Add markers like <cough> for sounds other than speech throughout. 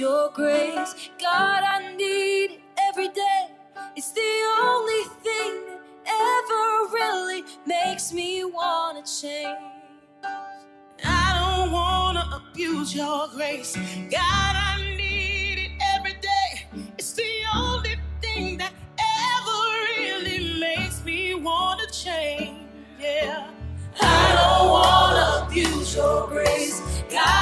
your grace. God, I need it every day. It's the only thing that ever really makes me want to change. I don't want to abuse your grace. God, I need it every day. It's the only thing that ever really makes me want to change. Yeah. I don't want to abuse your grace. God,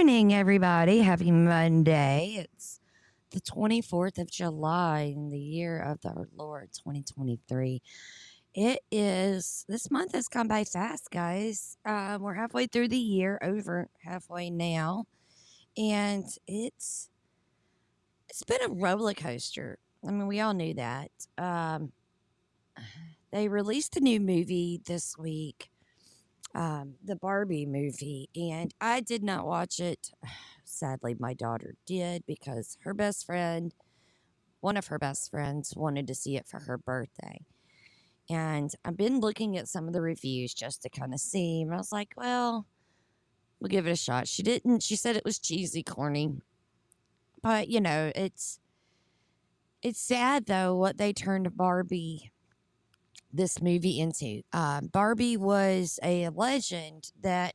Morning, everybody. Happy Monday. It's the 24th of July in the year of our Lord 2023. It is, this month has gone by fast, guys. Uh, we're halfway through the year, over halfway now. And it's, it's been a roller coaster. I mean, we all knew that. Um, <sighs> they released a new movie this week um, the Barbie movie, and I did not watch it. <sighs> Sadly, my daughter did because her best friend, one of her best friends, wanted to see it for her birthday. And I've been looking at some of the reviews just to kind of see. And I was like, well, we'll give it a shot. She didn't, she said it was cheesy, corny. But, you know, it's, it's sad though what they turned Barbie this movie into. Uh, Barbie was a legend that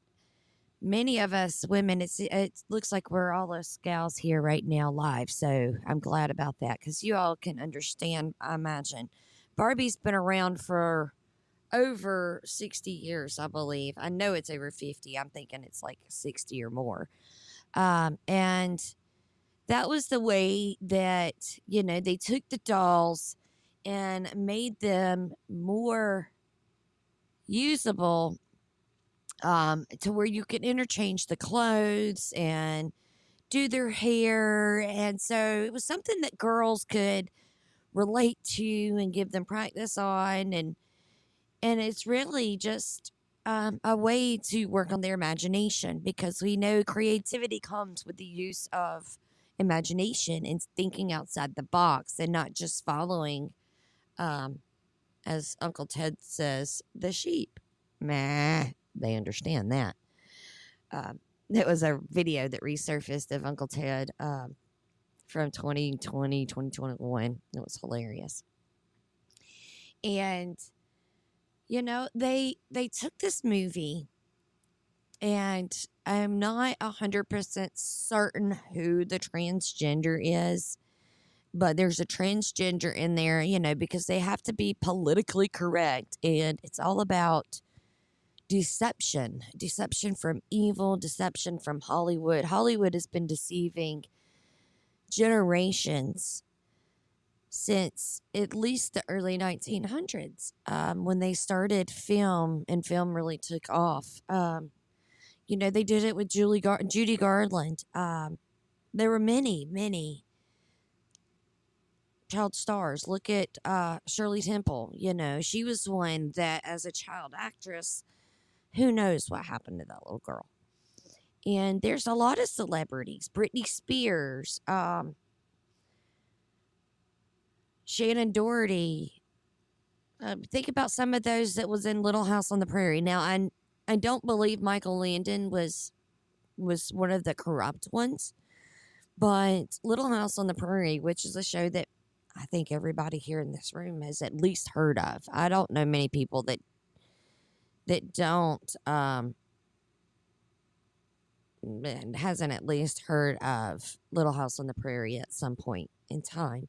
many of us women, it's, it looks like we're all us gals here right now live. So I'm glad about that because you all can understand, I imagine. Barbie's been around for over 60 years, I believe. I know it's over 50. I'm thinking it's like 60 or more. Um, and that was the way that, you know, they took the dolls and made them more usable um, to where you can interchange the clothes and do their hair. And so it was something that girls could relate to and give them practice on. And, and it's really just um, a way to work on their imagination because we know creativity comes with the use of imagination and thinking outside the box and not just following um, as Uncle Ted says, the sheep. Meh, they understand that. Um, it was a video that resurfaced of Uncle Ted um, from 2020, 2021. It was hilarious. And, you know, they they took this movie and I'm not 100% certain who the transgender is but there's a transgender in there, you know, because they have to be politically correct. And it's all about deception deception from evil, deception from Hollywood. Hollywood has been deceiving generations since at least the early 1900s um, when they started film and film really took off. Um, you know, they did it with Julie Gar- Judy Garland. Um, there were many, many child stars. Look at uh, Shirley Temple. You know, she was one that, as a child actress, who knows what happened to that little girl. And there's a lot of celebrities. Britney Spears, um, Shannen Doherty. Uh, think about some of those that was in Little House on the Prairie. Now, I I don't believe Michael Landon was was one of the corrupt ones, but Little House on the Prairie, which is a show that I think everybody here in this room has at least heard of. I don't know many people that that don't um and hasn't at least heard of Little House on the Prairie at some point in time.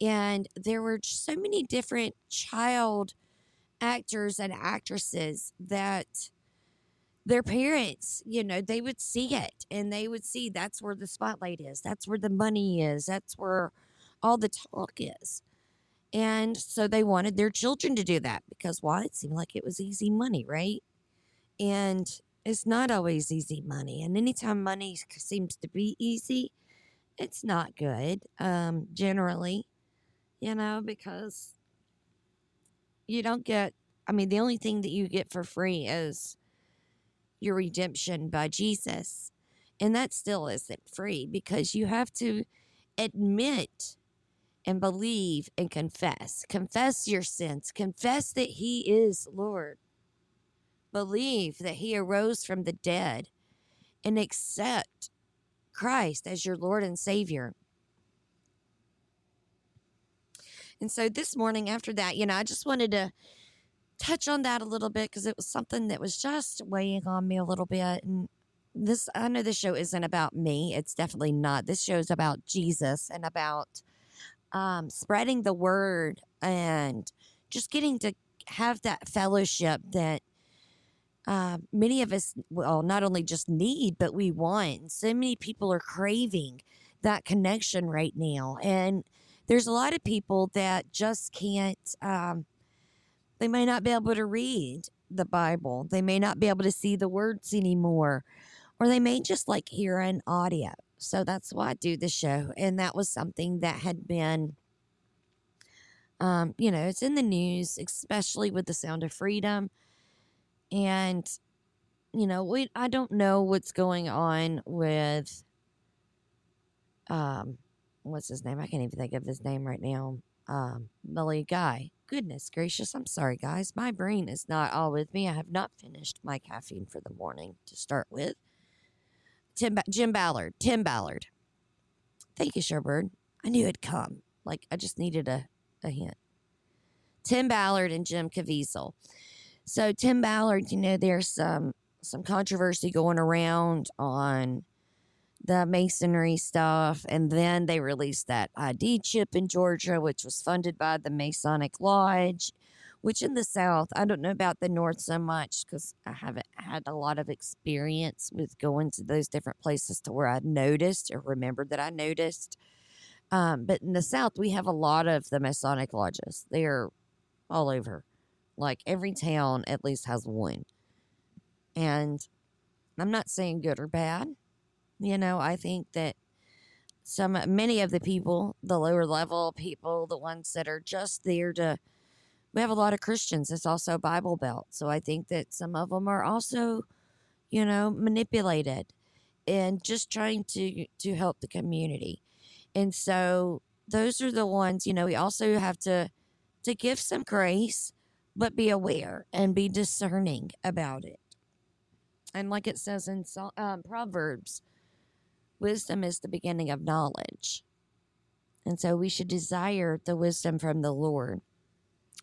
And there were so many different child actors and actresses that their parents, you know, they would see it and they would see that's where the spotlight is. That's where the money is. That's where all the talk is. And so they wanted their children to do that because why? It seemed like it was easy money, right? And it's not always easy money. And anytime money seems to be easy, it's not good, um, generally, you know, because you don't get, I mean, the only thing that you get for free is your redemption by Jesus. And that still isn't free because you have to admit and believe and confess. Confess your sins. Confess that He is Lord. Believe that He arose from the dead and accept Christ as your Lord and Savior. And so this morning, after that, you know, I just wanted to touch on that a little bit because it was something that was just weighing on me a little bit. And this, I know this show isn't about me. It's definitely not. This show is about Jesus and about um, spreading the word and just getting to have that fellowship that uh, many of us, well, not only just need, but we want. So many people are craving that connection right now. And there's a lot of people that just can't, um, they may not be able to read the Bible, they may not be able to see the words anymore, or they may just like hear an audio. So that's why I do the show. And that was something that had been um, you know, it's in the news, especially with the Sound of Freedom. And, you know, we I don't know what's going on with um what's his name? I can't even think of his name right now. Um, Billy Guy. Goodness gracious, I'm sorry guys. My brain is not all with me. I have not finished my caffeine for the morning to start with. Tim Jim Ballard. Tim Ballard. Thank you, Sherbird. I knew it'd come. Like I just needed a a hint. Tim Ballard and Jim Caviezel. So Tim Ballard, you know, there's some some controversy going around on the masonry stuff, and then they released that ID chip in Georgia, which was funded by the Masonic Lodge. Which in the South, I don't know about the North so much because I haven't had a lot of experience with going to those different places to where I noticed or remembered that I noticed um, but in the South, we have a lot of the Masonic lodges. They're all over. Like every town at least has one. And I'm not saying good or bad. You know, I think that some, many of the people, the lower level people, the ones that are just there to, we have a lot of Christians. It's also Bible Belt. So I think that some of them are also, you know, manipulated and just trying to to help the community. And so those are the ones, you know, we also have to to give some grace, but be aware and be discerning about it. And like it says in um, Proverbs, wisdom is the beginning of knowledge. And so we should desire the wisdom from the Lord.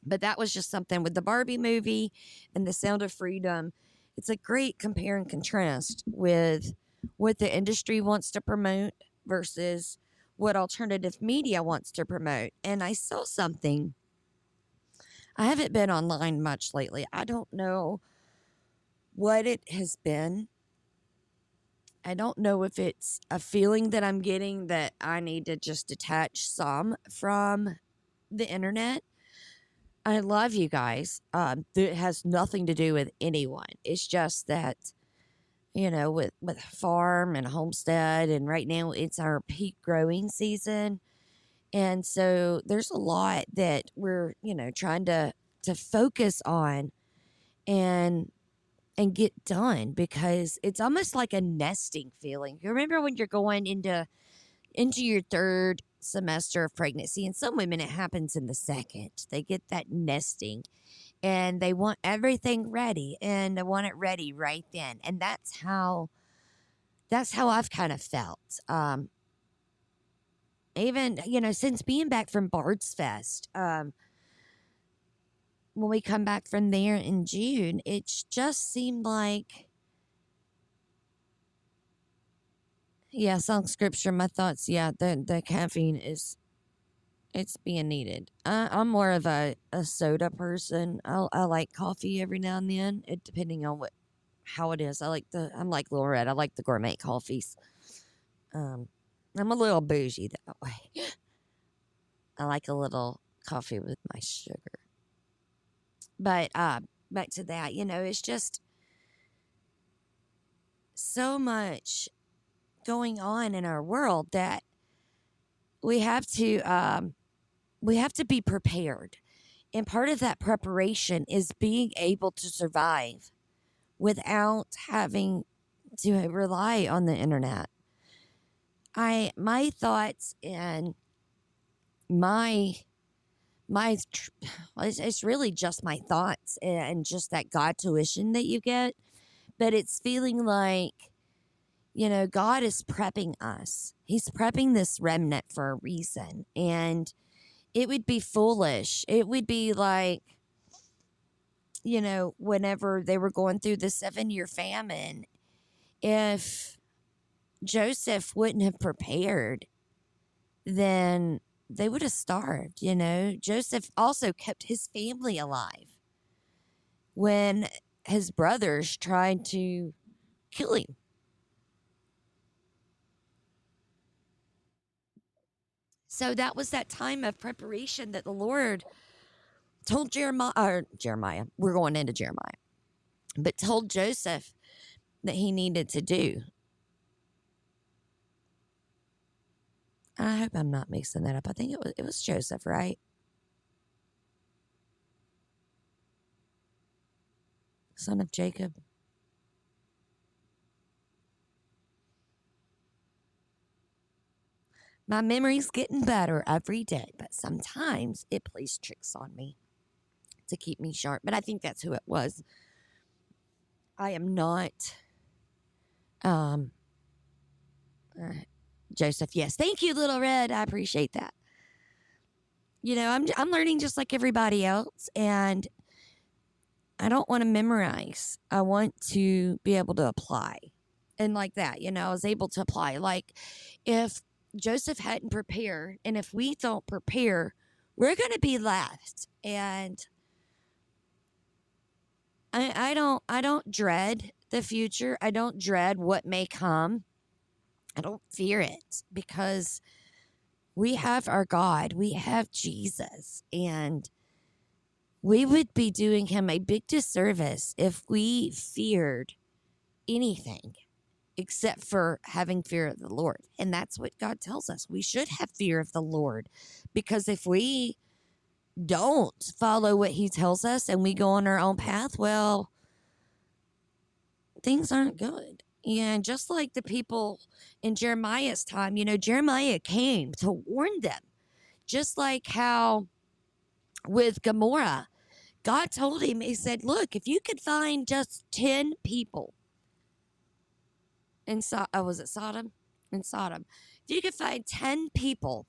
But that was just something with the Barbie movie and the Sound of Freedom. It's a great compare and contrast with what the industry wants to promote versus what alternative media wants to promote. And I saw something. I haven't been online much lately. I don't know what it has been. I don't know if it's a feeling that I'm getting that I need to just detach some from the internet. I love you guys. Um, it has nothing to do with anyone. It's just that you know, with with farm and homestead, and right now it's our peak growing season, and so there's a lot that we're you know trying to to focus on, and and get done because it's almost like a nesting feeling. You remember when you're going into into your third semester of pregnancy, and some women it happens in the second. They get that nesting and they want everything ready and they want it ready right then. And that's how that's how I've kind of felt. Um even, you know, since being back from Bard's Fest, um, when we come back from there in June, it just seemed like yeah, song scripture, my thoughts, yeah, the the caffeine is it's being needed. I, I'm more of a, a soda person. I, I like coffee every now and then, it, depending on what how it is. I like the I'm like Lorette. I like the gourmet coffees. Um, I'm a little bougie that way. I like a little coffee with my sugar. But uh, back to that, you know, it's just so much going on in our world that we have to um, we have to be prepared. And part of that preparation is being able to survive without having to rely on the internet. I my thoughts and my my <sighs> it's, it's really just my thoughts and just that God tuition that you get, but it's feeling like you know God is prepping us. He's prepping this remnant for a reason and it would be foolish. It would be like, you know, whenever they were going through the seven year famine, if Joseph wouldn't have prepared, then they would have starved. You know, Joseph also kept his family alive when his brothers tried to kill him. So that was that time of preparation that the Lord told Jeremiah, or Jeremiah, we're going into Jeremiah, but told Joseph that he needed to do. I hope I'm not mixing that up. I think it was it was Joseph, right? Son of Jacob. My memory's getting better every day, but sometimes it plays tricks on me to keep me sharp. But I think that's who it was. I am not um uh, Joseph. Yes. Thank you, little red. I appreciate that. You know, I'm I'm learning just like everybody else and I don't want to memorize. I want to be able to apply. And like that, you know, I was able to apply. Like if Joseph hadn't prepared, and if we don't prepare, we're going to be left. And I, I don't, I don't dread the future. I don't dread what may come. I don't fear it because we have our God, we have Jesus, and we would be doing him a big disservice if we feared anything except for having fear of the Lord. And that's what God tells us. We should have fear of the Lord because if we don't follow what he tells us and we go on our own path, well, things aren't good. And just like the people in Jeremiah's time, you know, Jeremiah came to warn them, just like how with Gomorrah, God told him, He said, Look, if you could find just 10 people in so- oh, was it Sodom? In Sodom. You could find 10 people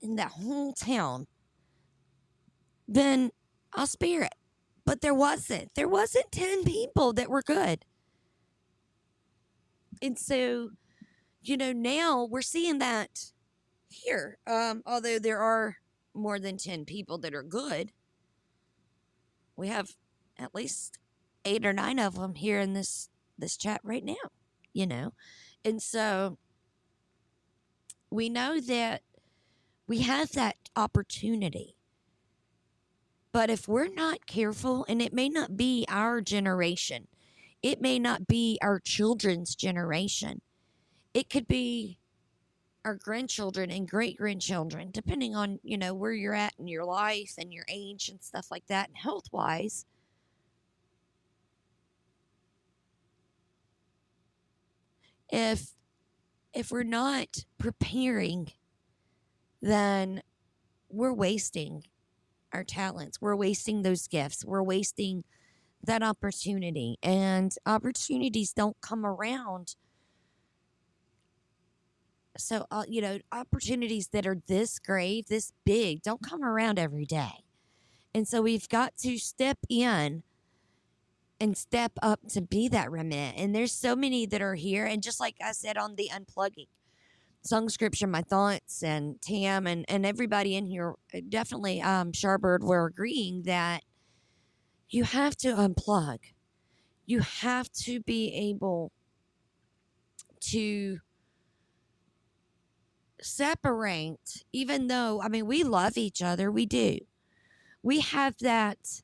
in that whole town, then I'll spare it. But there wasn't. There wasn't 10 people that were good. And so, you know, now we're seeing that here. Um, although there are more than 10 people that are good, we have at least eight or nine of them here in this this chat right now you know? And so we know that we have that opportunity. But if we're not careful, and it may not be our generation, it may not be our children's generation, it could be our grandchildren and great grandchildren, depending on, you know, where you're at in your life and your age and stuff like that, and health wise. If if we're not preparing then we're wasting our talents. We're wasting those gifts. We're wasting that opportunity. And opportunities don't come around. So uh, you know opportunities that are this grave this big don't come around every day. And so we've got to step in and step up to be that remnant. And there's so many that are here. And just like I said on the unplugging, song scripture, my thoughts and Tam and, and everybody in here, uh, definitely um Sharbird were agreeing that you have to unplug. You have to be able to separate, even though, I mean, we love each other, we do. We have that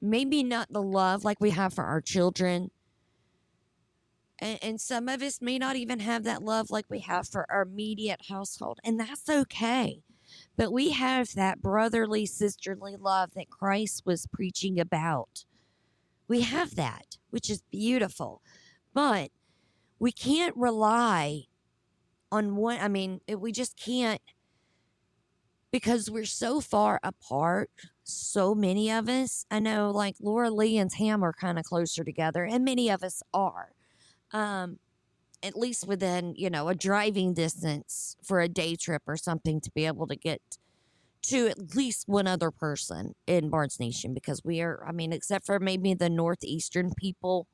maybe not the love like we have for our children. And, and, some of us may not even have that love like we have for our immediate household, and that's okay. But we have that brotherly, sisterly love that Christ was preaching about. We have that, which is beautiful. But we can't rely on one, I mean, we just can't because we're so far apart so many of us. I know like Laura Lee and Tam are kind of closer together, and many of us are. Um, at least within, you know, a driving distance for a day trip or something to be able to get to at least one other person in Bards Nation because we are, I mean, except for maybe the Northeastern people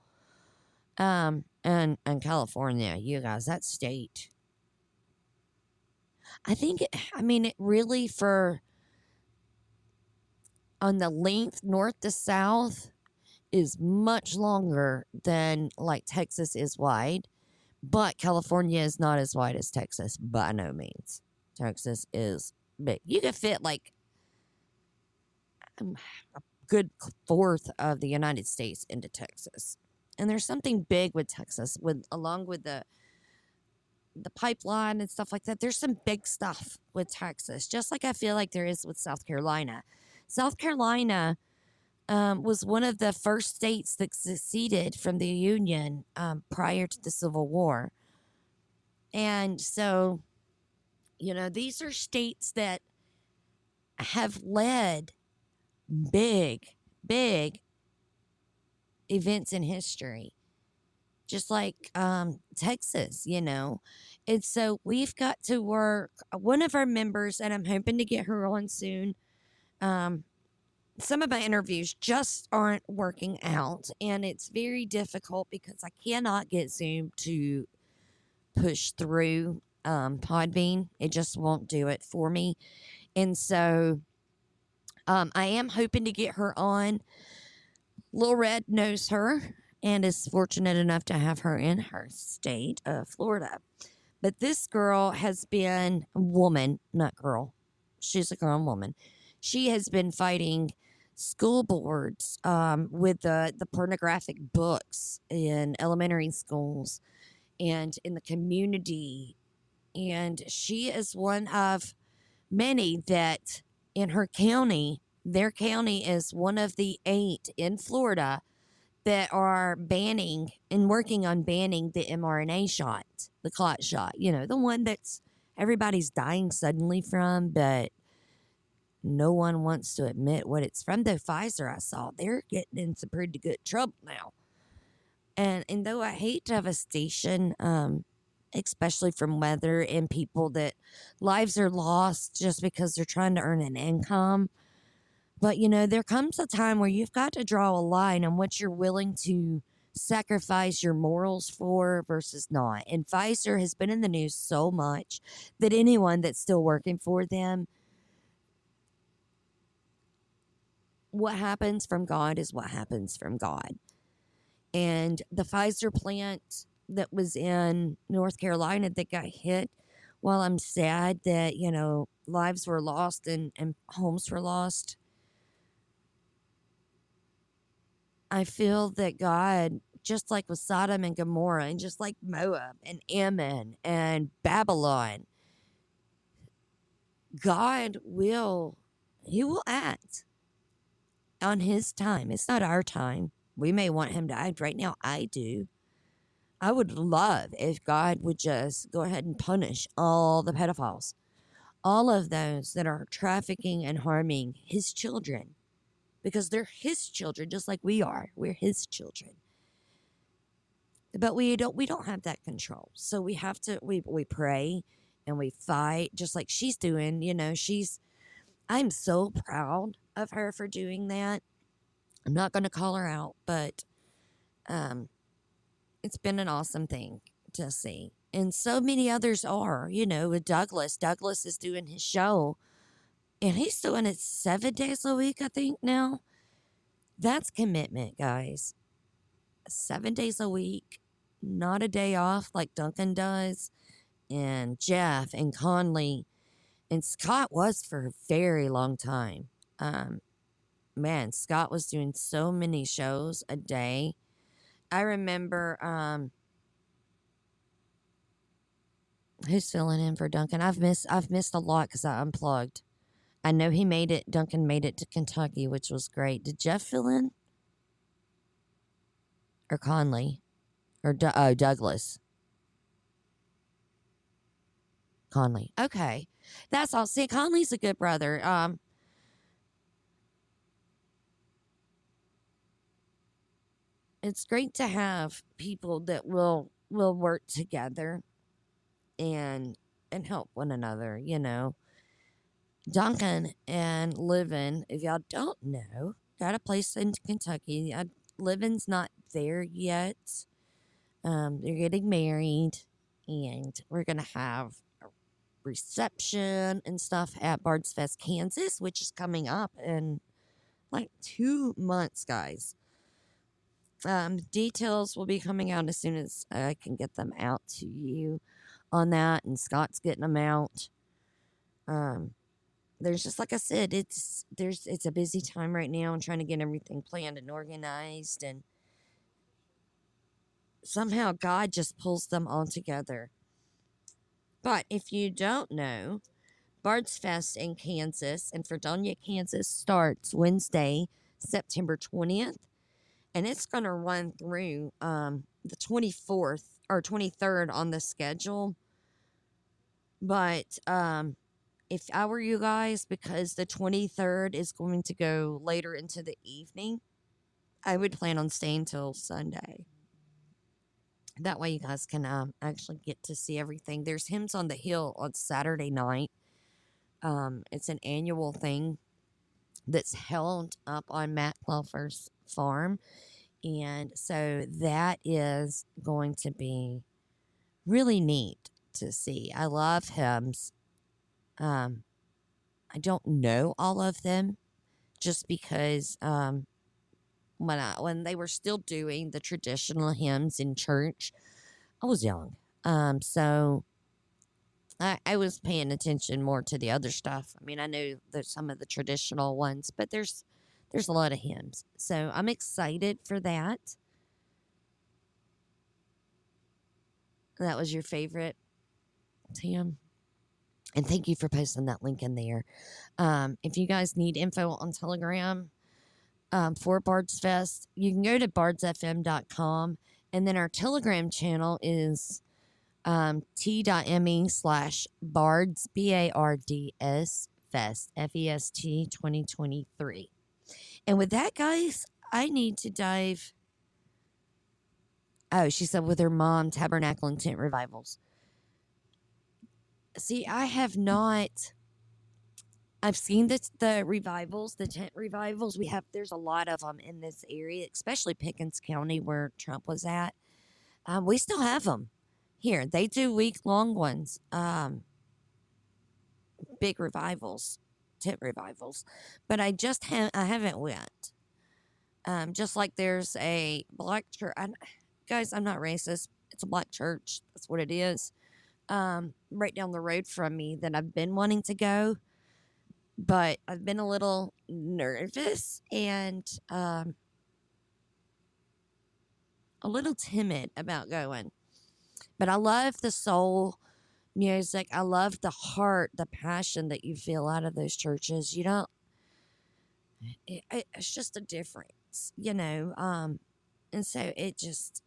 um, and, and California, you guys, that state. I think, I mean, it really for on the length north to south, is much longer than like Texas is wide, but California is not as wide as Texas by no means. Texas is big. You could fit like um, a good fourth of the United States into Texas. And there's something big with Texas with along with the the pipeline and stuff like that. There's some big stuff with Texas, just like I feel like there is with South Carolina. South Carolina um, was one of the first states that seceded from the Union um, prior to the Civil War. And so, you know, these are states that have led big, big events in history, just like um, Texas, you know. And so we've got to work. One of our members, and I'm hoping to get her on soon. Um, some of my interviews just aren't working out, and it's very difficult because I cannot get Zoom to push through um, Podbean. It just won't do it for me. And so um, I am hoping to get her on. Lil Red knows her and is fortunate enough to have her in her state of Florida. But this girl has been woman, not girl. She's a grown woman. She has been fighting school boards um, with the, the pornographic books in elementary schools and in the community. And she is one of many that in her county, their county is one of the eight in Florida that are banning and working on banning the mRNA shot, the clot shot, you know, the one that's everybody's dying suddenly from, but no one wants to admit what it's from. Though Pfizer, I saw, they're getting in some pretty good trouble now. And and though I hate devastation, um, especially from weather and people that lives are lost just because they're trying to earn an income. But you know, there comes a time where you've got to draw a line on what you're willing to sacrifice your morals for versus not. And Pfizer has been in the news so much that anyone that's still working for them, what happens from God is what happens from God. And the Pfizer plant that was in North Carolina that got hit. While I'm sad that, you know, lives were lost and, and homes were lost, I feel that God, just like with Sodom and Gomorrah, and just like Moab and Ammon and Babylon, God will, He will act on His time. It's not our time. We may want Him to act right now. I do. I would love if God would just go ahead and punish all the pedophiles, all of those that are trafficking and harming his children, because they're his children, just like we are. We're his children. But we don't we don't have that control. So we have to we we pray and we fight just like she's doing, you know, she's I'm so proud of her for doing that. I'm not going to call her out, but um it's been an awesome thing to see. And so many others are, you know, with Douglas. Douglas is doing his show and he's doing it seven days a week, I think now. That's commitment, guys. Seven days a week, not a day off like Duncan does, and Jeff and Conley. And Scott was for a very long time. Um, man, Scott was doing so many shows a day I remember um who's filling in for Duncan. I've missed I've missed a lot because I unplugged. I know he made it. Duncan made it to Kentucky, which was great. Did Jeff fill in? Or Conley? Or D- oh Douglas? Conley. Okay, that's all. See, Conley's a good brother. Um, it's great to have people that will will work together and and help one another, you know. Duncan and Livin, if y'all don't know, got a place in Kentucky. Livin's not there yet. Um, they're getting married, and we're gonna have a reception and stuff at Bard's Fest, Kansas, which is coming up in like two months, guys um, details will be coming out as soon as I can get them out to you on that, and Scott's getting them out. Um, there's just like I said, it's there's it's a busy time right now and trying to get everything planned and organized and somehow God just pulls them all together. But if you don't know, Bard's Fest in Kansas and Fredonia, Kansas starts Wednesday, September 20th, and it's going to run through um, the 24th or 23rd on the schedule. But um, if I were you guys, because the 23rd is going to go later into the evening, I would plan on staying till Sunday. That way, you guys can um, actually get to see everything. There's Hymns on the Hill on Saturday night. Um, it's an annual thing that's held up on Matt Clougher's farm. And so that is going to be really neat to see. I love hymns. Um, I don't know all of them just because um, when I when they were still doing the traditional hymns in church, I was young. Um, so I, I was paying attention more to the other stuff. I mean, I knew there's some of the traditional ones, but there's there's a lot of hymns. So I'm excited for that. That was your favorite, Tim. And thank you for posting that link in there. Um, if you guys need info on Telegram um, for Bards Fest, you can go to bardsfm.com. And then our Telegram channel is um, t.me slash bards, B A R D S fest, F E S T 2023. And with that, guys, I need to dive. Oh, she said with her mom, Tabernacle and Tent Revivals. See, I have not. I've seen the, the revivals, the tent revivals. We have, there's a lot of them in this area, especially Pickens County where Trump was at. Um, we still have them here. They do week long ones, um, big revivals, tent revivals. But I just have I haven't went. Um, just like there's a black church. I, guys, I'm not racist. It's a black church. That's what it is. Um, right down the road from me that I've been wanting to go, but I've been a little nervous and um, a little timid about going. But I love the soul music. I love the heart, the passion that you feel out of those churches. You don't. It, it, it's just a difference, you know. Um, and so it just,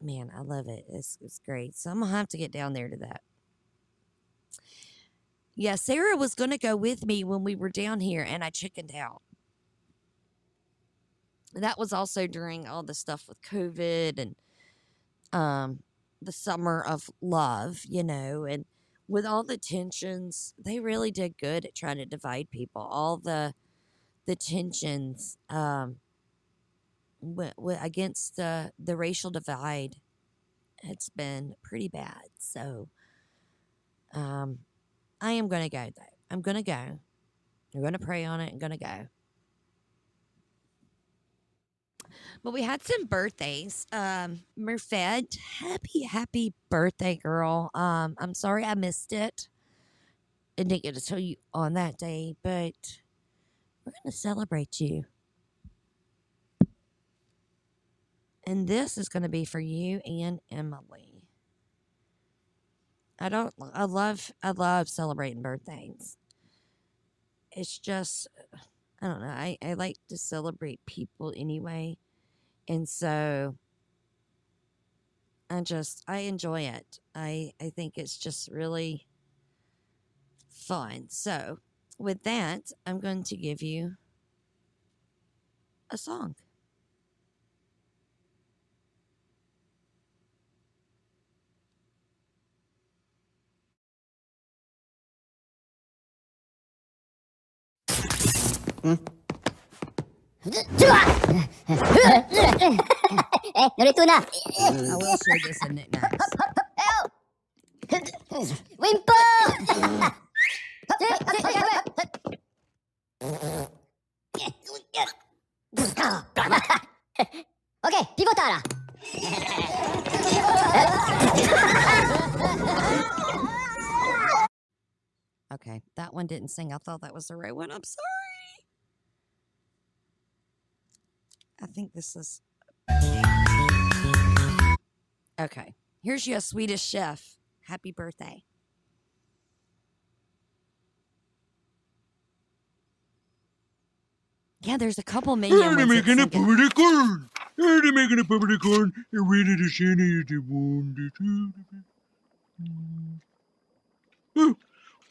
man, I love it. It's it's great. So I'm gonna have to get down there to that. Yeah, Sarah was gonna go with me when we were down here, and I chickened out. That was also during all the stuff with COVID and um the summer of love, you know, and with all the tensions, they really did good at trying to divide people. All the the tensions um, w- w- against the the racial divide, it's been pretty bad. So, um, I am gonna go though. I'm gonna go. I'm gonna pray on it. I'm gonna go. But we had some birthdays. Um, happy, happy birthday, girl. Um, I'm sorry I missed it. I didn't get to tell you on that day, but we're going to celebrate you. And this is going to be for you and Emily. I don't, I love, I love celebrating birthdays. It's just, I don't know. I, I like to celebrate people anyway. And so I just I enjoy it. I I think it's just really fun. So, with that, I'm going to give you a song. Mm-hmm. narito na. I will share this in knickknacks. Wimpo! okay, pivot Nutella. Okay, that one didn't sing. I thought that was the right one. I'm sorry. I think this is. Okay, here's your Swedish chef. Happy birthday. Yeah, there's a couple minion Är ones det that making a sing it. popcorn? Är det making a popcorn? Jag vet att det känner jag till bonde.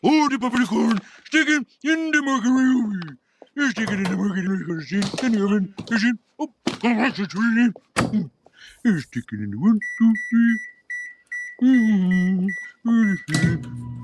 Oh, the popcorn! Stick it in the macaroni! Stick it in the macaroni, in the oven, is it? Oh, that's tree! You stick it in the one, two, three. Mm-hmm.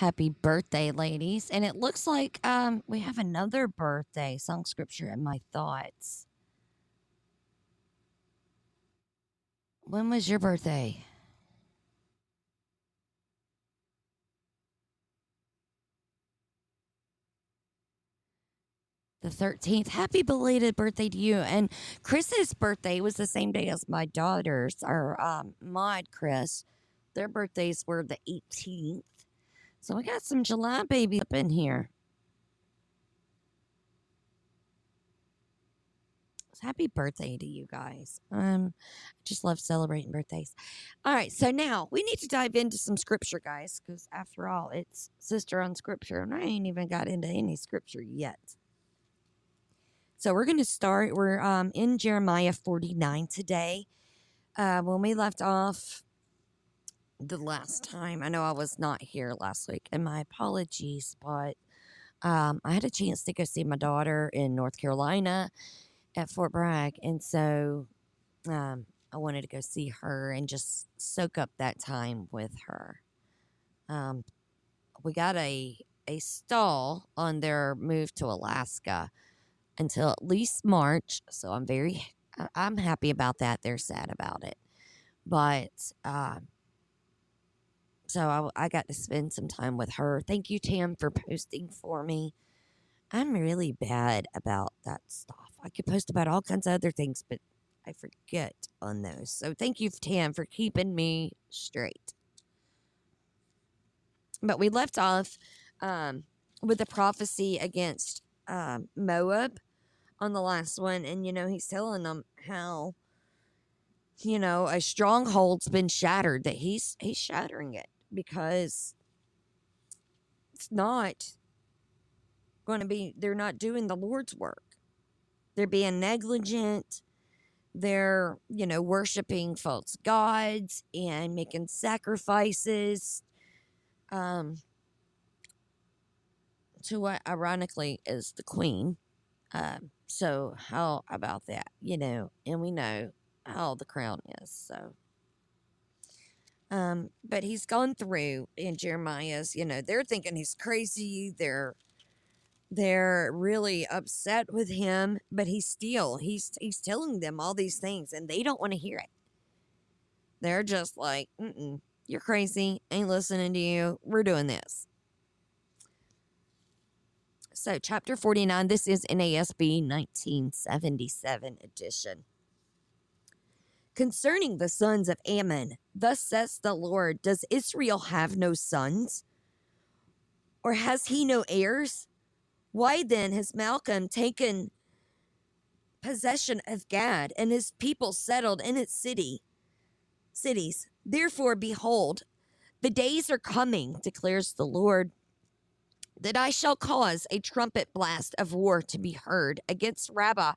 Happy birthday, ladies. And it looks like um we have another birthday song scripture in my thoughts. When was your birthday? The 13th. Happy belated birthday to you. And Chris's birthday was the same day as my daughter's, or um, Maud Chris. Their birthdays were the 18th. So we got some July babies up in here. Happy birthday to you guys. Um, I just love celebrating birthdays. All right, so now we need to dive into some scripture, guys, because after all, it's sister on scripture, and I ain't even got into any scripture yet. So we're going to start. We're um, in Jeremiah 49 today. Uh, when we left off the last time, I know I was not here last week, and my apologies, but um, I had a chance to go see my daughter in North Carolina at Fort Bragg, and so um, I wanted to go see her and just soak up that time with her. Um, we got a a stall on their move to Alaska until at least March, so I'm very I'm happy about that. They're sad about it, but um, so I, I got to spend some time with her. Thank you, Tam, for posting for me. I'm really bad about that stuff. I could post about all kinds of other things, but I forget on those. So thank you, Tam, for keeping me straight. But we left off um, with the prophecy against um, Moab on the last one, and you know he's telling them how you know a stronghold's been shattered. That he's he's shattering it because it's not going to be. They're not doing the Lord's work. They're being negligent. They're you know worshiping false gods and making sacrifices. Um, to what ironically is the queen. Um, so how about that? You know, and we know how the crown is. So, um, but he's gone through in Jeremiah's. You know, they're thinking he's crazy. They're they're really upset with him, but he's still he's he's telling them all these things, and they don't want to hear it. They're just like, Mm-mm, "You're crazy. Ain't listening to you. We're doing this." So, chapter 49, this is NASB 1977 edition. Concerning the sons of Ammon, thus says the Lord Does Israel have no sons? Or has he no heirs? Why then has Malcam taken possession of Gad and his people settled in its city? Cities. Therefore, behold, the days are coming, declares the Lord, that I shall cause a trumpet blast of war to be heard against Rabbah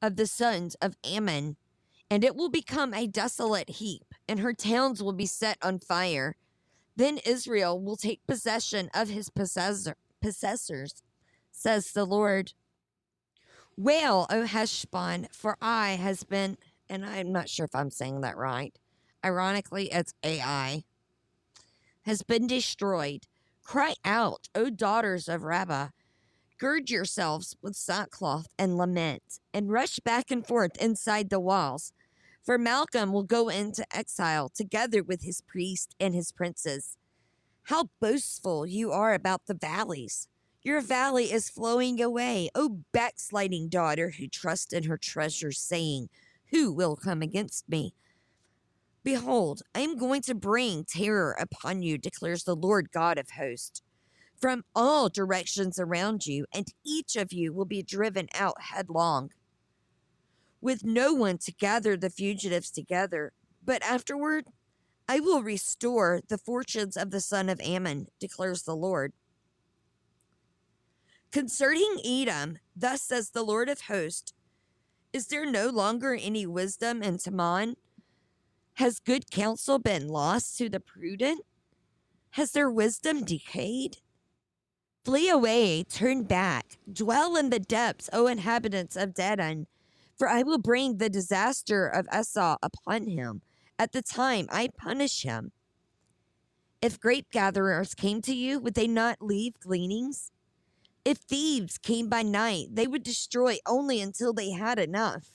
of the sons of Ammon, and it will become a desolate heap, and her towns will be set on fire. Then Israel will take possession of his possessor, possessors, says the Lord. Wail, O Heshbon, for Ai has been, and I'm not sure if I'm saying that right. Ironically, it's AI, has been destroyed. Cry out, O daughters of Rabbah. Gird yourselves with sackcloth and lament, and rush back and forth inside the walls. For Malcam will go into exile together with his priest and his princes. How boastful you are about the valleys! Your valley is flowing away, O backsliding daughter who trusts in her treasures, saying, Who will come against me? Behold, I am going to bring terror upon you, declares the Lord God of hosts, from all directions around you, and each of you will be driven out headlong, with no one to gather the fugitives together. But afterward, I will restore the fortunes of the son of Ammon, declares the Lord. Concerning Edom, thus says the Lord of hosts, is there no longer any wisdom in Teman? Has good counsel been lost to the prudent? Has their wisdom decayed? Flee away, turn back, dwell in the depths, O inhabitants of Dedan, for I will bring the disaster of Esau upon him at the time I punish him. If grape gatherers came to you, would they not leave gleanings? If thieves came by night, they would destroy only until they had enough.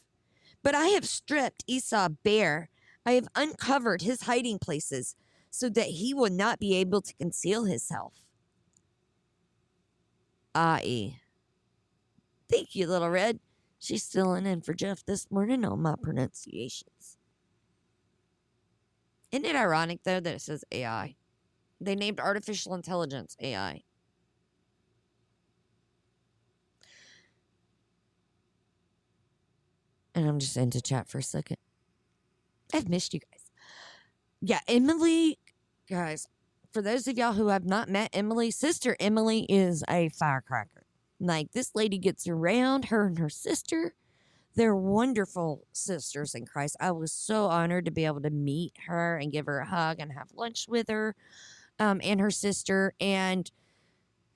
But I have stripped Esau bare I have uncovered his hiding places so that he will not be able to conceal himself. I. Thank you, Little Red. She's filling in for Jeff this morning on my pronunciations. Isn't it ironic, though, that it says AI? They named artificial intelligence AI. And I'm just into chat for a second. I've missed you guys. Yeah, Emily, guys, for those of y'all who have not met Emily, sister Emily is a firecracker. Like, this lady gets around, her and her sister. They're wonderful sisters in Christ. I was so honored to be able to meet her and give her a hug and have lunch with her um, and her sister. And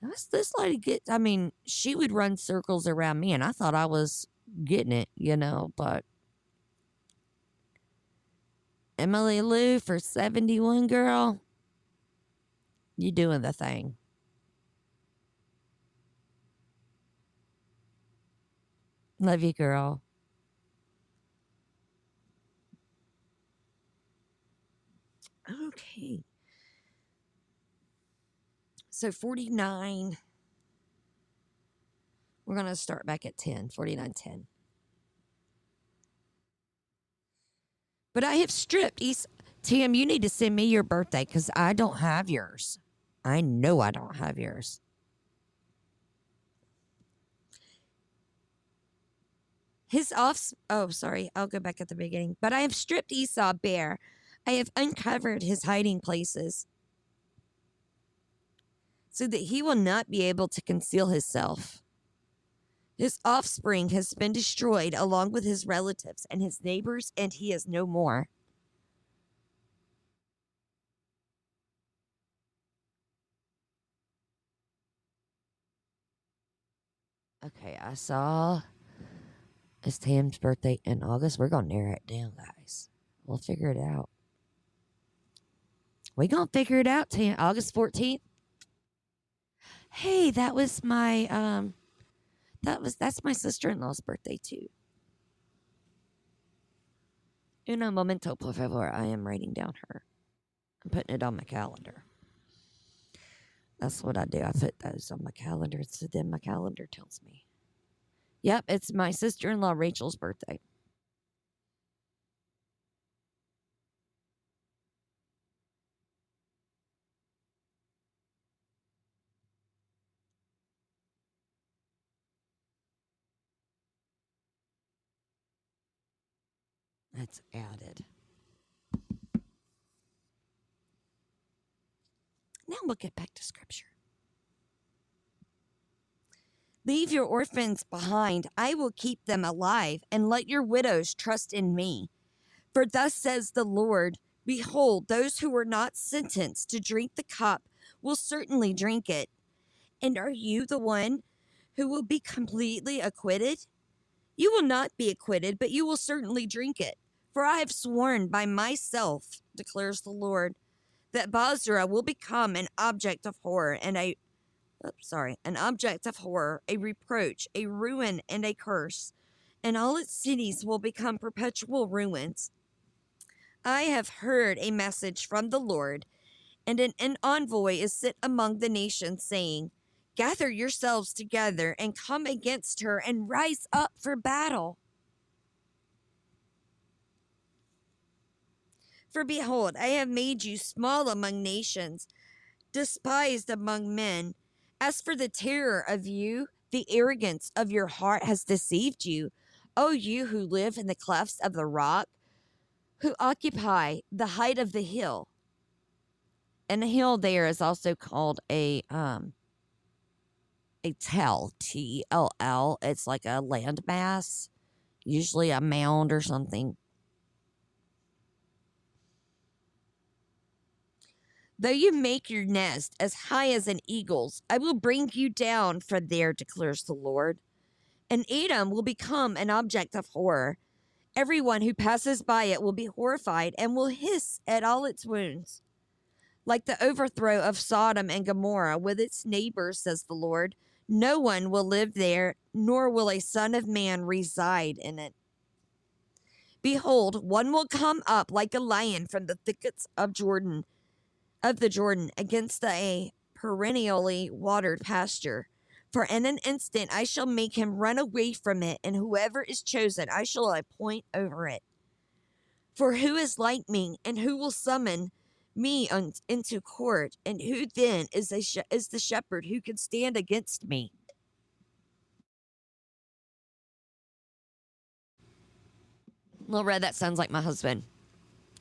this, this lady gets, I mean, she would run circles around me, and I thought I was getting it, you know, but Emily Lou for 71, girl. You doing the thing. Love you, girl. Okay. So 49. We're going to start back at 10, 49, 10. But I have stripped East. Tim, you need to send me your birthday because I don't have yours. I know I don't have yours. His off. Oh, sorry. I'll go back at the beginning. But I have stripped Esau bare. I have uncovered his hiding places so that he will not be able to conceal himself. His offspring has been destroyed along with his relatives and his neighbors, and he is no more. Okay, I saw it's Tam's birthday in August. We're gonna narrow it down, guys. We'll figure it out. We gonna figure it out, Tam. August 14th. Hey, that was my um that was that's my sister-in-law's birthday too. Uno momento, por favor. I am writing down her. I'm putting it on my calendar. That's what I do. I put those on my calendar. So then my calendar tells me. Yep, it's my sister in law Rachel's birthday. That's added. Now we'll get back to scripture. Leave your orphans behind. I will keep them alive, and let your widows trust in me. For thus says the Lord Behold, those who were not sentenced to drink the cup will certainly drink it. And are you the one who will be completely acquitted? You will not be acquitted, but you will certainly drink it. For I have sworn by myself, declares the Lord, that Bozrah will become an object of horror and a oops, sorry, an object of horror, a reproach, a ruin, and a curse, and all its cities will become perpetual ruins. I have heard a message from the Lord, and an, an envoy is sent among the nations, saying, Gather yourselves together and come against her and rise up for battle. For behold, I have made you small among nations, despised among men. As for the terror of you, the arrogance of your heart has deceived you. O you who live in the clefts of the rock, who occupy the height of the hill. And a hill there is also called a um a tell, T L L. It's like a landmass, usually a mound or something. Though you make your nest as high as an eagle's, I will bring you down from there, declares the Lord. And Edom will become an object of horror. Everyone who passes by it will be horrified and will hiss at all its wounds. Like the overthrow of Sodom and Gomorrah with its neighbors, says the Lord, no one will live there, nor will a son of man reside in it. Behold, one will come up like a lion from the thickets of Jordan of the Jordan against a perennially watered pasture. For in an instant I shall make him run away from it, and whoever is chosen I shall appoint over it. For who is like me, and who will summon me un- into court, and who then is a sh- is the shepherd who can stand against me? Little Red, that sounds like my husband.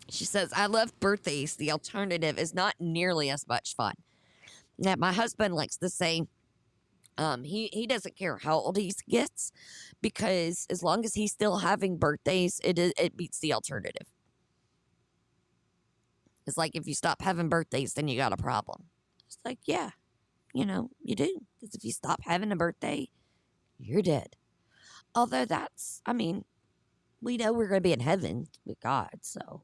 She says, I love birthdays. The alternative is not nearly as much fun. Now, my husband likes to say, um, he, he doesn't care how old he gets because as long as he's still having birthdays, it, it beats the alternative. It's like if you stop having birthdays, then you got a problem. It's like, yeah, you know, you do. Because if you stop having a birthday, you're dead. Although that's, I mean, we know we're going to be in heaven with God, so.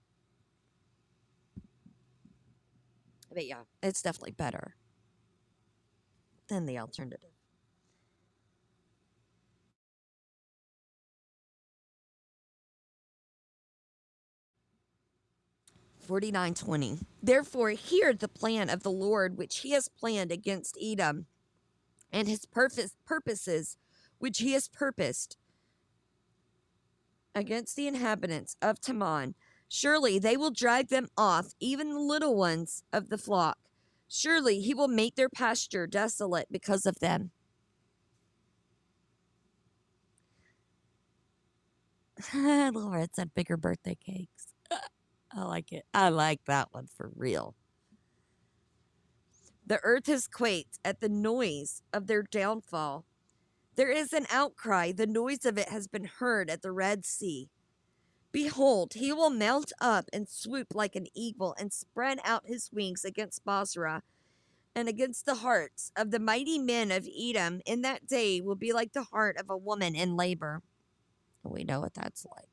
But yeah, it's definitely better than the alternative. Forty-nine twenty. Therefore, hear the plan of the Lord, which He has planned against Edom, and His purpose purposes, which He has purposed against the inhabitants of Teman. Surely they will drag them off, even the little ones of the flock. Surely he will make their pasture desolate because of them. <laughs> Laura said bigger birthday cakes. <laughs> I like it. I like that one for real. The earth has quaked at the noise of their downfall. There is an outcry. The noise of it has been heard at the Red Sea. Behold, he will mount up and swoop like an eagle and spread out his wings against Bozrah and against the hearts of the mighty men of Edom. In that day will be like the heart of a woman in labor. We know what that's like.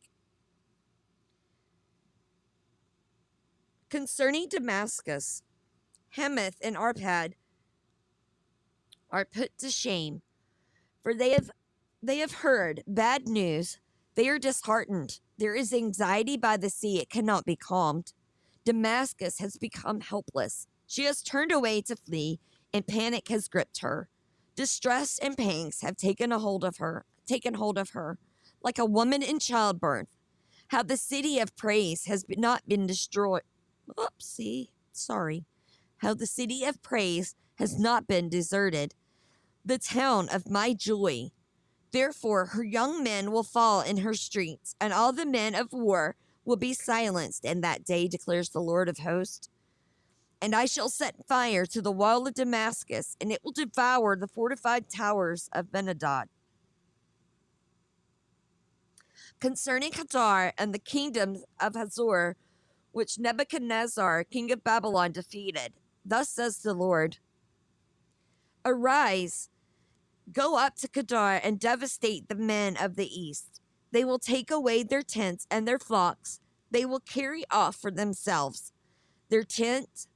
Concerning Damascus, Hamath and Arpad are put to shame, for they have they have heard bad news. They are disheartened. There is anxiety by the sea, it cannot be calmed. Damascus has become helpless. She has turned away to flee. and panic has gripped her. Distress and pangs have taken a hold of her, taken hold of her, like a woman in childbirth. How the city of praise has not been destroyed. Oopsie, sorry. How the city of praise has not been deserted, the town of my joy. Therefore, her young men will fall in her streets, and all the men of war will be silenced in that day, declares the Lord of hosts. And I shall set fire to the wall of Damascus, and it will devour the fortified towers of Ben-hadad. Concerning Kedar and the kingdoms of Hazor, which Nebuchadnezzar, king of Babylon, defeated, thus says the Lord Arise, go up to Kedar and devastate the men of the east. They will take away their tents and their flocks. They will carry off for themselves their tent,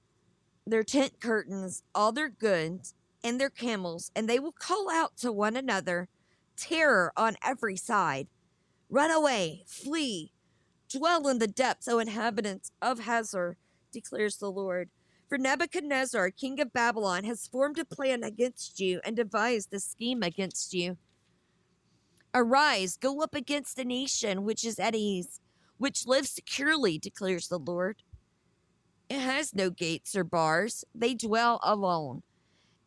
their tent curtains, all their goods, and their camels, and they will call out to one another, terror on every side. Run away, flee, dwell in the depths, O inhabitants of Hazor, declares the Lord. For Nebuchadnezzar, king of Babylon, has formed a plan against you and devised a scheme against you. Arise, go up against a nation which is at ease, which lives securely, declares the Lord. It has no gates or bars, they dwell alone,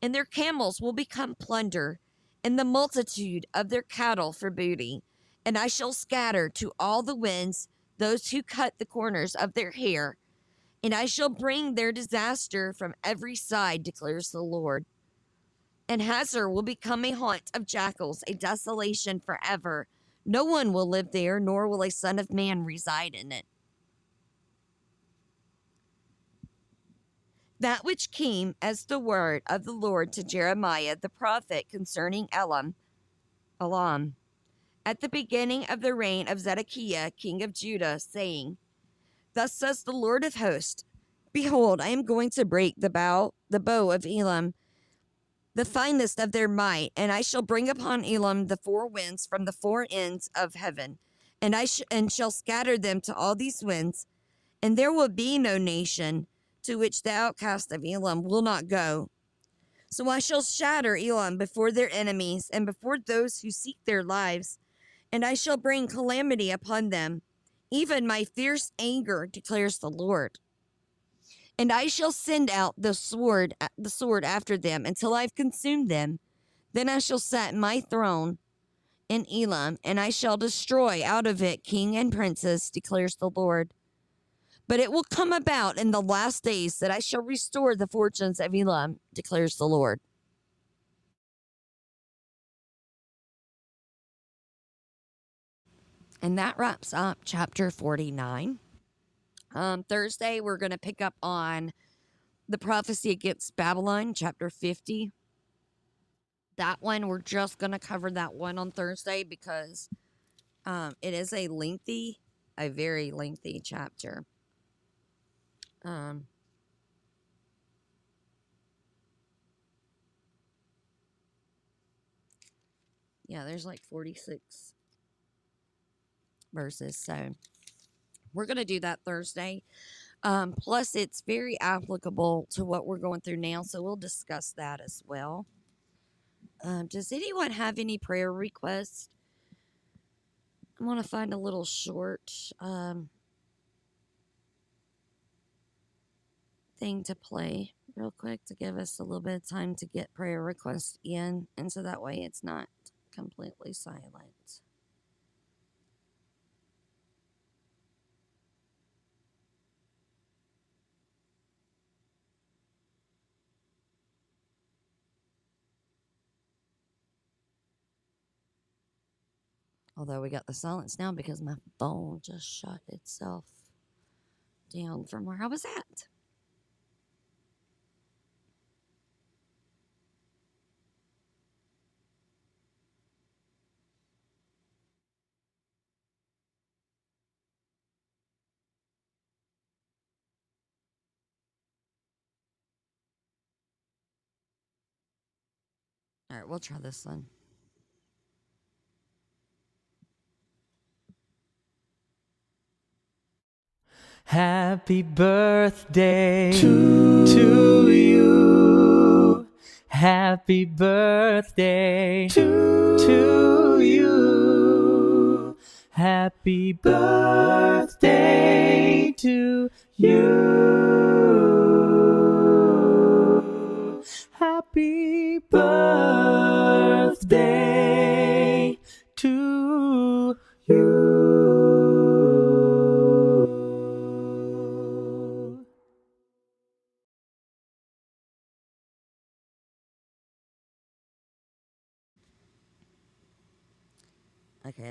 and their camels will become plunder, and the multitude of their cattle for booty. And I shall scatter to all the winds those who cut the corners of their hair, and I shall bring their disaster from every side, declares the Lord. And Hazor will become a haunt of jackals, a desolation forever. No one will live there, nor will a son of man reside in it. That which came as the word of the Lord to Jeremiah the prophet concerning Elam, Elam, at the beginning of the reign of Zedekiah, king of Judah, saying, Thus says the Lord of hosts, Behold, I am going to break the bow, the bow of Elam, the finest of their might, and I shall bring upon Elam the four winds from the four ends of heaven, and I sh- and shall scatter them to all these winds, and there will be no nation to which the outcast of Elam will not go. So I shall shatter Elam before their enemies and before those who seek their lives, and I shall bring calamity upon them, even my fierce anger, declares the Lord. And I shall send out the sword, uh, the sword after them until I've consumed them. Then I shall set my throne in Elam, and I shall destroy out of it king and princes, declares the Lord. But it will come about in the last days that I shall restore the fortunes of Elam, declares the Lord. And that wraps up chapter 49. Um, Thursday, we're going to pick up on the prophecy against Babylon, chapter 50. That one, we're just going to cover that one on Thursday because um, it is a lengthy, a very lengthy chapter. Um, yeah, there's like 46 verses. So we're going to do that Thursday. Um, plus, it's very applicable to what we're going through now. So we'll discuss that as well. Um, does anyone have any prayer requests? I want to find a little short um, thing to play real quick to give us a little bit of time to get prayer requests in. And so that way it's not completely silent. Although we got the silence now because my phone just shut itself down from where I was at. All right, we'll try this one. Happy birthday to, to you. Happy birthday to, to you. Happy birthday to you.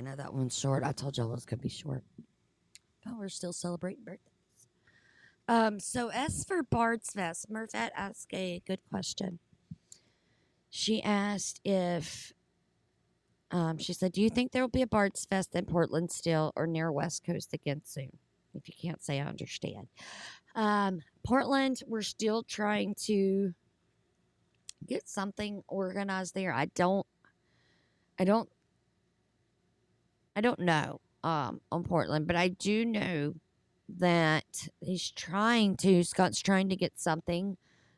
Know that one's short. I told y'all it was gonna be short. But we're still celebrating birthdays. Um, so as for Bard's Fest, Murphet asked a good question. She asked if um, she said, Do you think there will be a Bard's Fest in Portland still or near West Coast again soon? If you can't say I understand. Um, Portland, we're still trying to get something organized there. I don't I don't I don't know um, on Portland, but I do know that he's trying to, Scott's trying to get something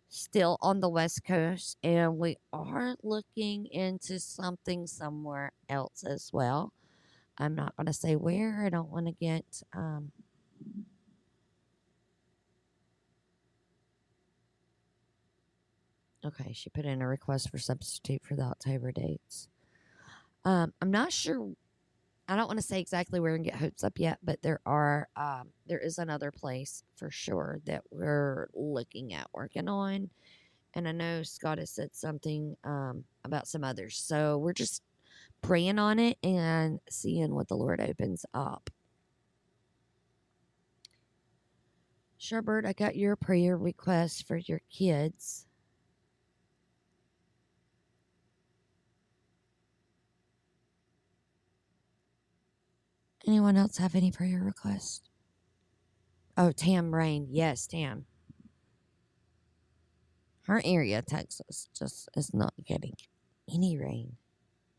still on the West Coast, and we are looking into something somewhere else as well. I'm not going to say where. I don't want to get. Um, okay, she put in a request for substitute for the October dates. Um, I'm not sure I don't want to say exactly where and get hopes up yet, but there are um, there is another place for sure that we're looking at working on, and I know Scott has said something um, about some others, so we're just praying on it and seeing what the Lord opens up. Sherbert, I got your prayer request for your kids. Anyone else have any prayer requests? Oh, Tam Rain. Yes, Tam. Her area, Texas, just is not getting any rain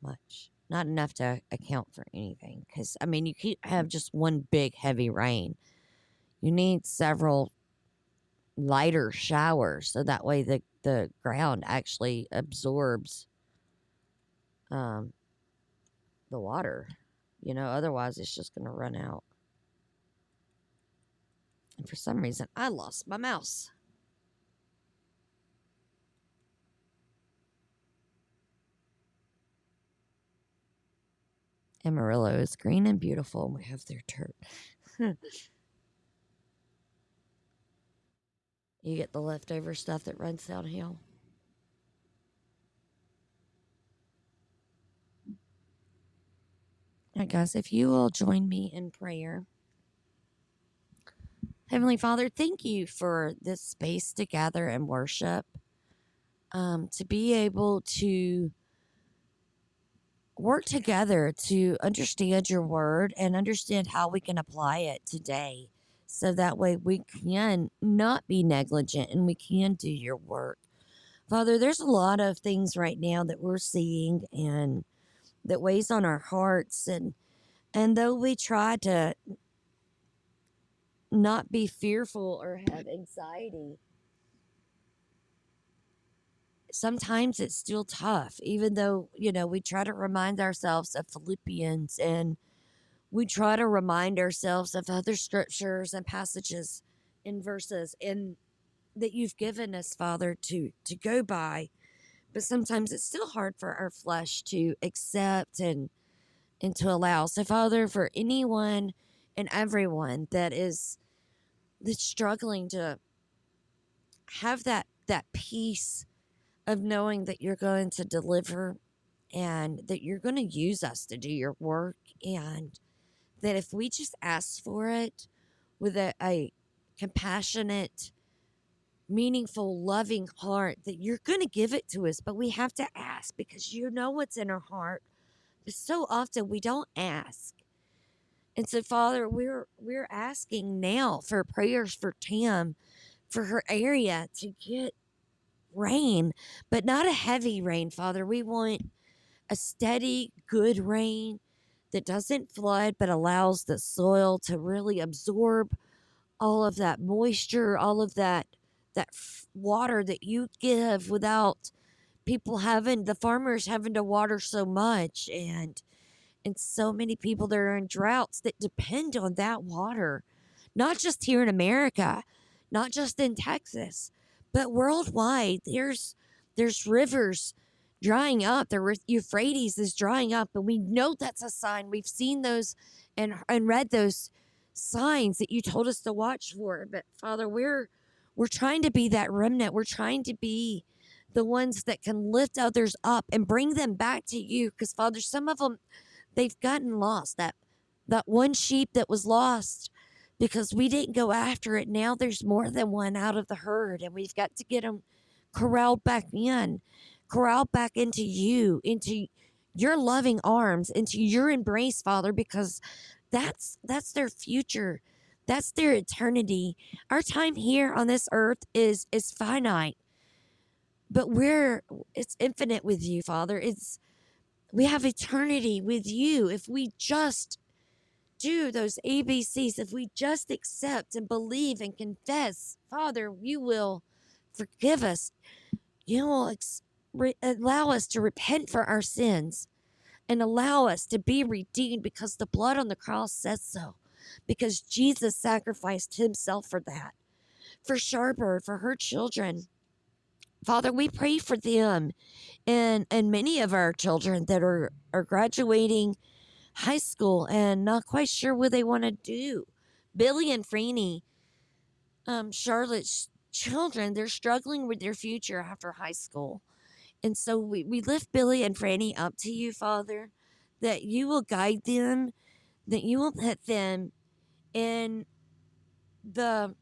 much. Not enough to account for anything. Because, I mean, you can't have just one big, heavy rain. You need several lighter showers so that way the, the ground actually absorbs um, the water. You know, otherwise it's just going to run out. And for some reason, I lost my mouse. Amarillo is green and beautiful, and we have their turf. <laughs> you get the leftover stuff that runs downhill. Right, guys, if you will join me in prayer. Heavenly Father, thank you for this space to gather and worship, um, to be able to work together to understand your word and understand how we can apply it today. So that way we can not be negligent and we can do your work. Father, there's a lot of things right now that we're seeing and that weighs on our hearts and and though we try to not be fearful or have anxiety sometimes it's still tough even though you know we try to remind ourselves of philippians and we try to remind ourselves of other scriptures and passages and verses in that you've given us father to to go by but sometimes it's still hard for our flesh to accept and and to allow. So, Father, for anyone and everyone that is that's struggling to have that that peace of knowing that you're going to deliver and that you're going to use us to do your work and that if we just ask for it with a, a compassionate meaningful, loving heart that you're going to give it to us, but we have to ask because you know what's in our heart. But so often we don't ask. And so, Father, we're we're asking now for prayers for Tam, for her area to get rain, but not a heavy rain, Father. We want a steady, good rain that doesn't flood but allows the soil to really absorb all of that moisture, all of that that f- water that you give without people having the farmers having to water so much and and so many people that are in droughts that depend on that water not just here in america not just in texas but worldwide. There's there's rivers drying up the euphrates is drying up and we know that's a sign. We've seen those and and read those signs that you told us to watch for but father we're we're trying to be that remnant. We're trying to be the ones that can lift others up and bring them back to you because father some of them they've gotten lost. That that one sheep that was lost because we didn't go after it. Now there's more than one out of the herd and we've got to get them corralled back in corralled back into you into your loving arms into your embrace father because that's that's their future that's their eternity. Our time here on this earth is is finite. But we're it's infinite with you father. It's we have eternity with you. If we just do those abcs if we just accept and believe and confess father you will forgive us. You will ex- re- allow us to repent for our sins and allow us to be redeemed because the blood on the cross says so because jesus sacrificed himself for that for Sharbird, for her children Father, we pray for them and and many of our children that are are graduating high school and not quite sure what they want to do. Billy and Franny, um, Charlotte's children, they're struggling with their future after high school. And so we, we lift Billy and Franny up to you, Father, that you will guide them, that you will put them in the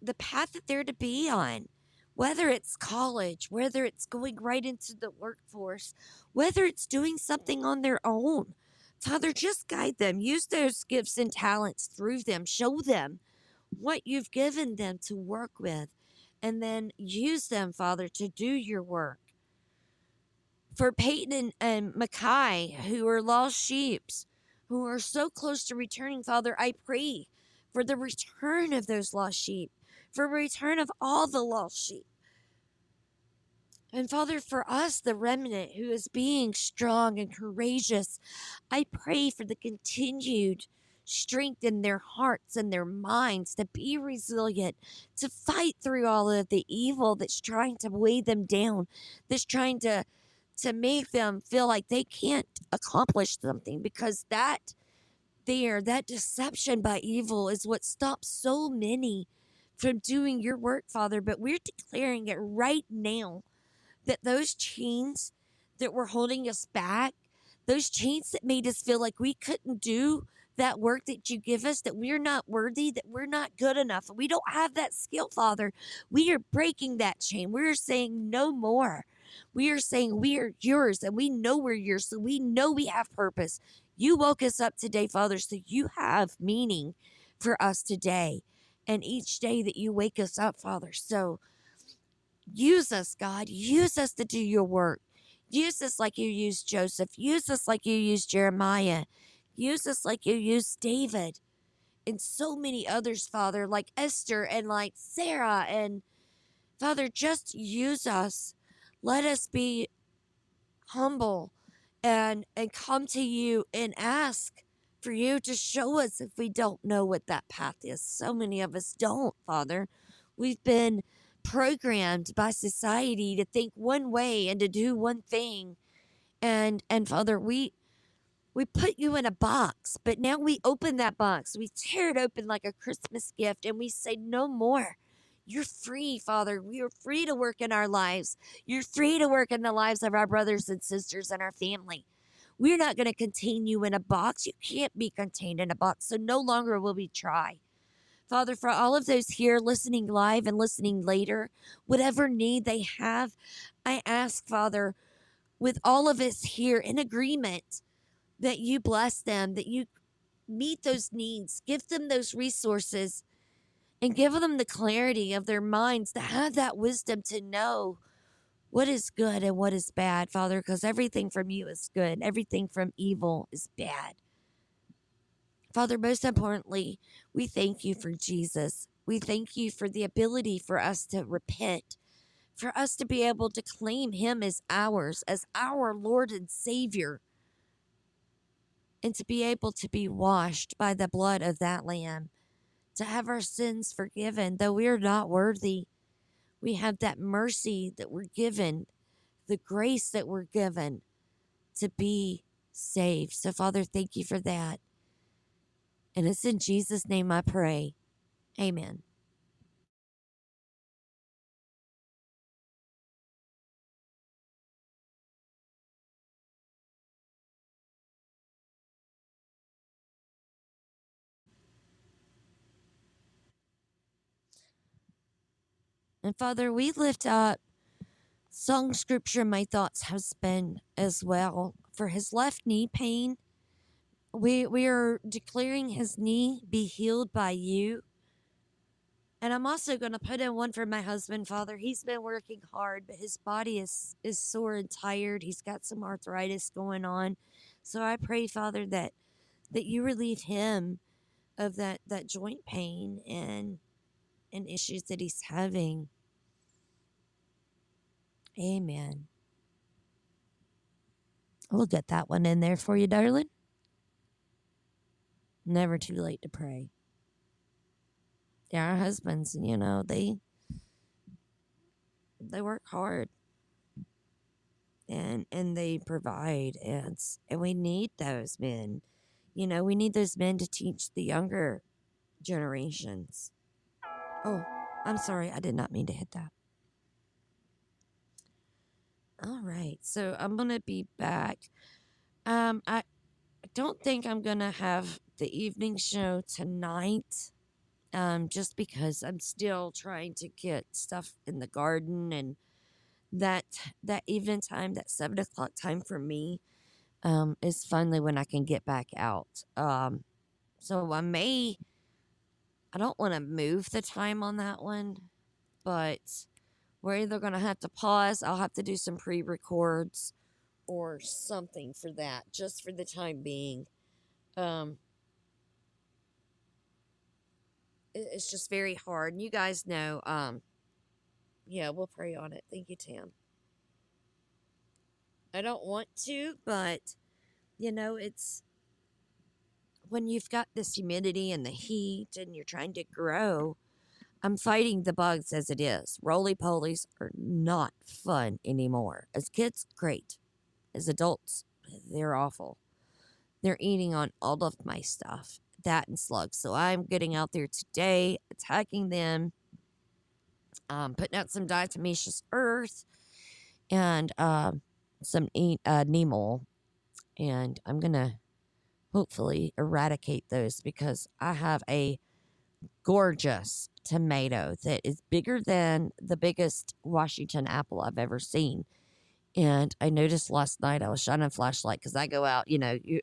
the path that they're to be on whether it's college, whether it's going right into the workforce, whether it's doing something on their own. Father, just guide them. Use those gifts and talents through them. Show them what you've given them to work with, and then use them, Father, to do your work. For Peyton and, Mackay, who are lost sheeps, who are so close to returning, Father, I pray for the return of those lost sheep for the return of all the lost sheep. And Father, for us, the remnant who is being strong and courageous, I pray for the continued strength in their hearts and their minds to be resilient, to fight through all of the evil that's trying to weigh them down, that's trying to to make them feel like they can't accomplish something because that there, that deception by evil is what stops so many from doing your work, Father. But we're declaring it right now that those chains that were holding us back, those chains that made us feel like we couldn't do that work that you give us, that we're not worthy, that we're not good enough, we don't have that skill, Father. We are breaking that chain. We're saying no more. We are saying we are yours and we know we're yours, so we know we have purpose. You woke us up today, Father, so you have meaning for us today and each day that you wake us up, Father. So use us, God. Use us to do your work. Use us like you used Joseph. Use us like you used Jeremiah. Use us like you used David and so many others, Father, like Esther and like Sarah. And Father, just use us. Let us be humble and and come to you and ask for you to show us if we don't know what that path is. So many of us don't, Father. We've been programmed by society to think one way and to do one thing. And and Father, we we put you in a box, but now we open that box. We tear it open like a Christmas gift and we say no more. You're free, Father. We are free to work in our lives. You're free to work in the lives of our brothers and sisters and our family. We're not going to contain you in a box. You can't be contained in a box. So no longer will we try. Father, for all of those here listening live and listening later, whatever need they have, I ask, Father, with all of us here in agreement, that you bless them, that you meet those needs, give them those resources, and give them the clarity of their minds to have that wisdom to know what is good and what is bad, Father, because everything from you is good, everything from evil is bad. Father, most importantly, we thank you for Jesus. We thank you for the ability for us to repent, for us to be able to claim him as ours, as our Lord and Savior, and to be able to be washed by the blood of that Lamb, to have our sins forgiven, though we are not worthy. We have that mercy that we're given, the grace that we're given to be saved. So, Father, thank you for that. And it's in Jesus' name I pray. Amen. And Father, we lift up song scripture, my thoughts been as well. For his left knee pain, we we are declaring his knee be healed by you. And I'm also going to put in one for my husband, Father. He's been working hard, but his body is is sore and tired. He's got some arthritis going on. So I pray, Father, that that you relieve him of that that joint pain and and issues that he's having. Amen. We'll get that one in there for you, darling. Never too late to pray. Yeah, our husbands, you know, they they work hard and and they provide and and we need those men. You know, we need those men to teach the younger generations. Oh, I'm sorry. I did not mean to hit that. All right. So I'm going to be back. Um I don't think I'm going to have the evening show tonight. Um just because I'm still trying to get stuff in the garden and that that evening time, that seven o'clock time for me, um, is finally when I can get back out. Um, so I may, I don't want to move the time on that one, but we're either going to have to pause. I'll have to do some pre records or something for that, just for the time being. Um, it's just very hard. And you guys know, um, yeah, we'll pray on it. Thank you, Tam. I don't want to, but you know, it's when you've got this humidity and the heat and you're trying to grow. I'm fighting the bugs as it is. Roly polies are not fun anymore. As kids, great. As adults, they're awful. They're eating on all of my stuff, that and slugs. So I'm getting out there today, attacking them, um, putting out some diatomaceous earth and um, some e- uh, neem oil. And I'm going to hopefully eradicate those because I have a gorgeous tomato that is bigger than the biggest Washington apple I've ever seen. And I noticed last night I was shining a flashlight because I go out, you know, you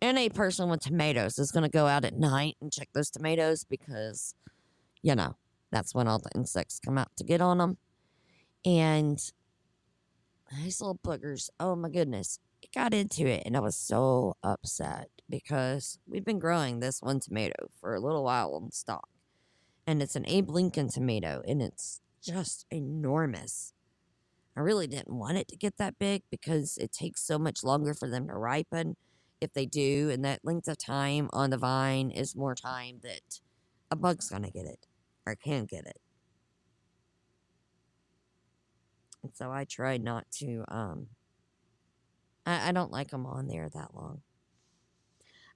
any person with tomatoes is going to go out at night and check those tomatoes because, you know, that's when all the insects come out to get on them. And these little boogers, oh my goodness, got into it. And I was so upset because we've been growing this one tomato for a little while on stalk. And it's an Abe Lincoln tomato and it's just enormous. I really didn't want it to get that big because it takes so much longer for them to ripen if they do. And that length of time on the vine is more time that a bug's going to get it or can get it. And so I try not to, um, I, I don't like them on there that long.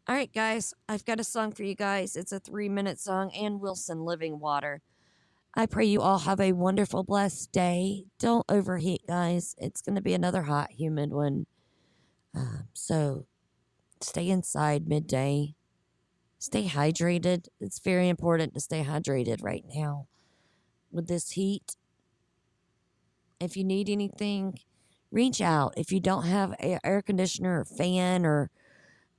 All right, guys, I've got a song for you guys. It's a three minute song, and Wilson Living Water. I pray you all have a wonderful, blessed day. Don't overheat, guys. It's going to be another hot, humid one. Um, so stay inside midday. Stay hydrated. It's very important to stay hydrated right now with this heat. If you need anything, reach out. If you don't have an air conditioner or fan or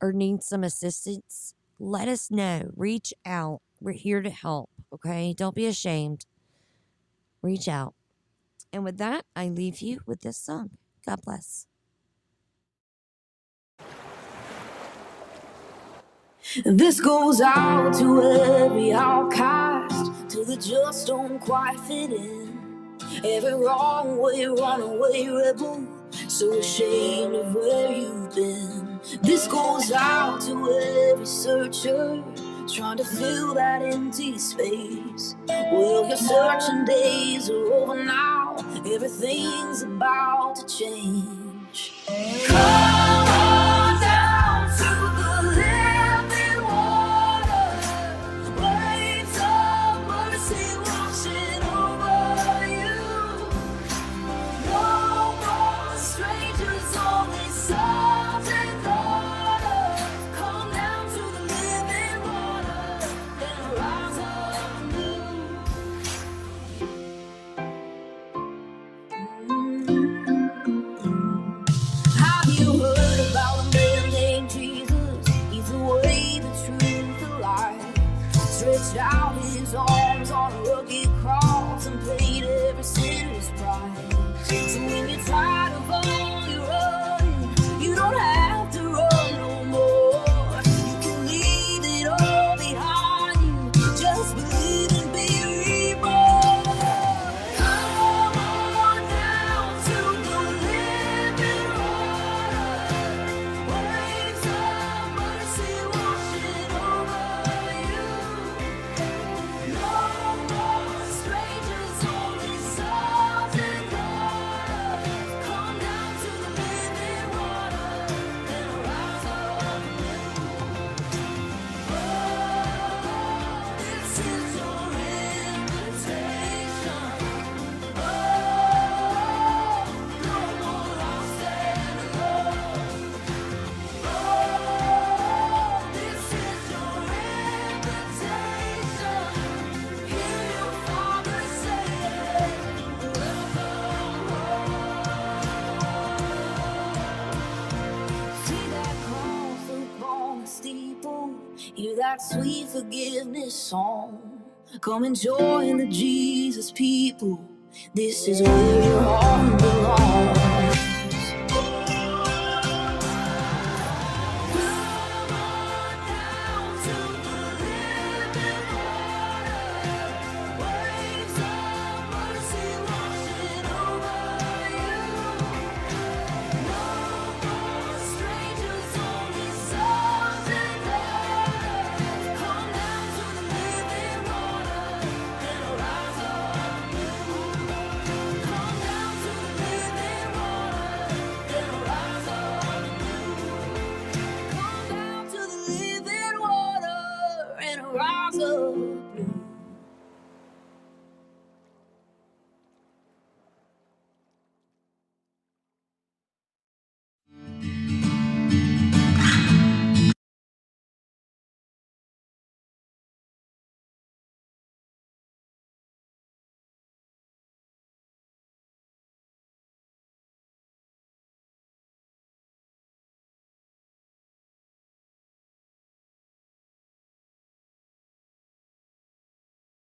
or need some assistance, let us know. Reach out. We're here to help. Okay, don't be ashamed. Reach out. And with that, I leave you with this song. God bless. This goes out to every outcast, to the just don't quite fit in. Every wrong way, runaway rebel, so ashamed of where you've been. This goes out to every searcher trying to fill that empty space. Well, your searching days are over now, everything's about to change. Come that sweet forgiveness song. Come and join the Jesus people. This is where your heart belongs.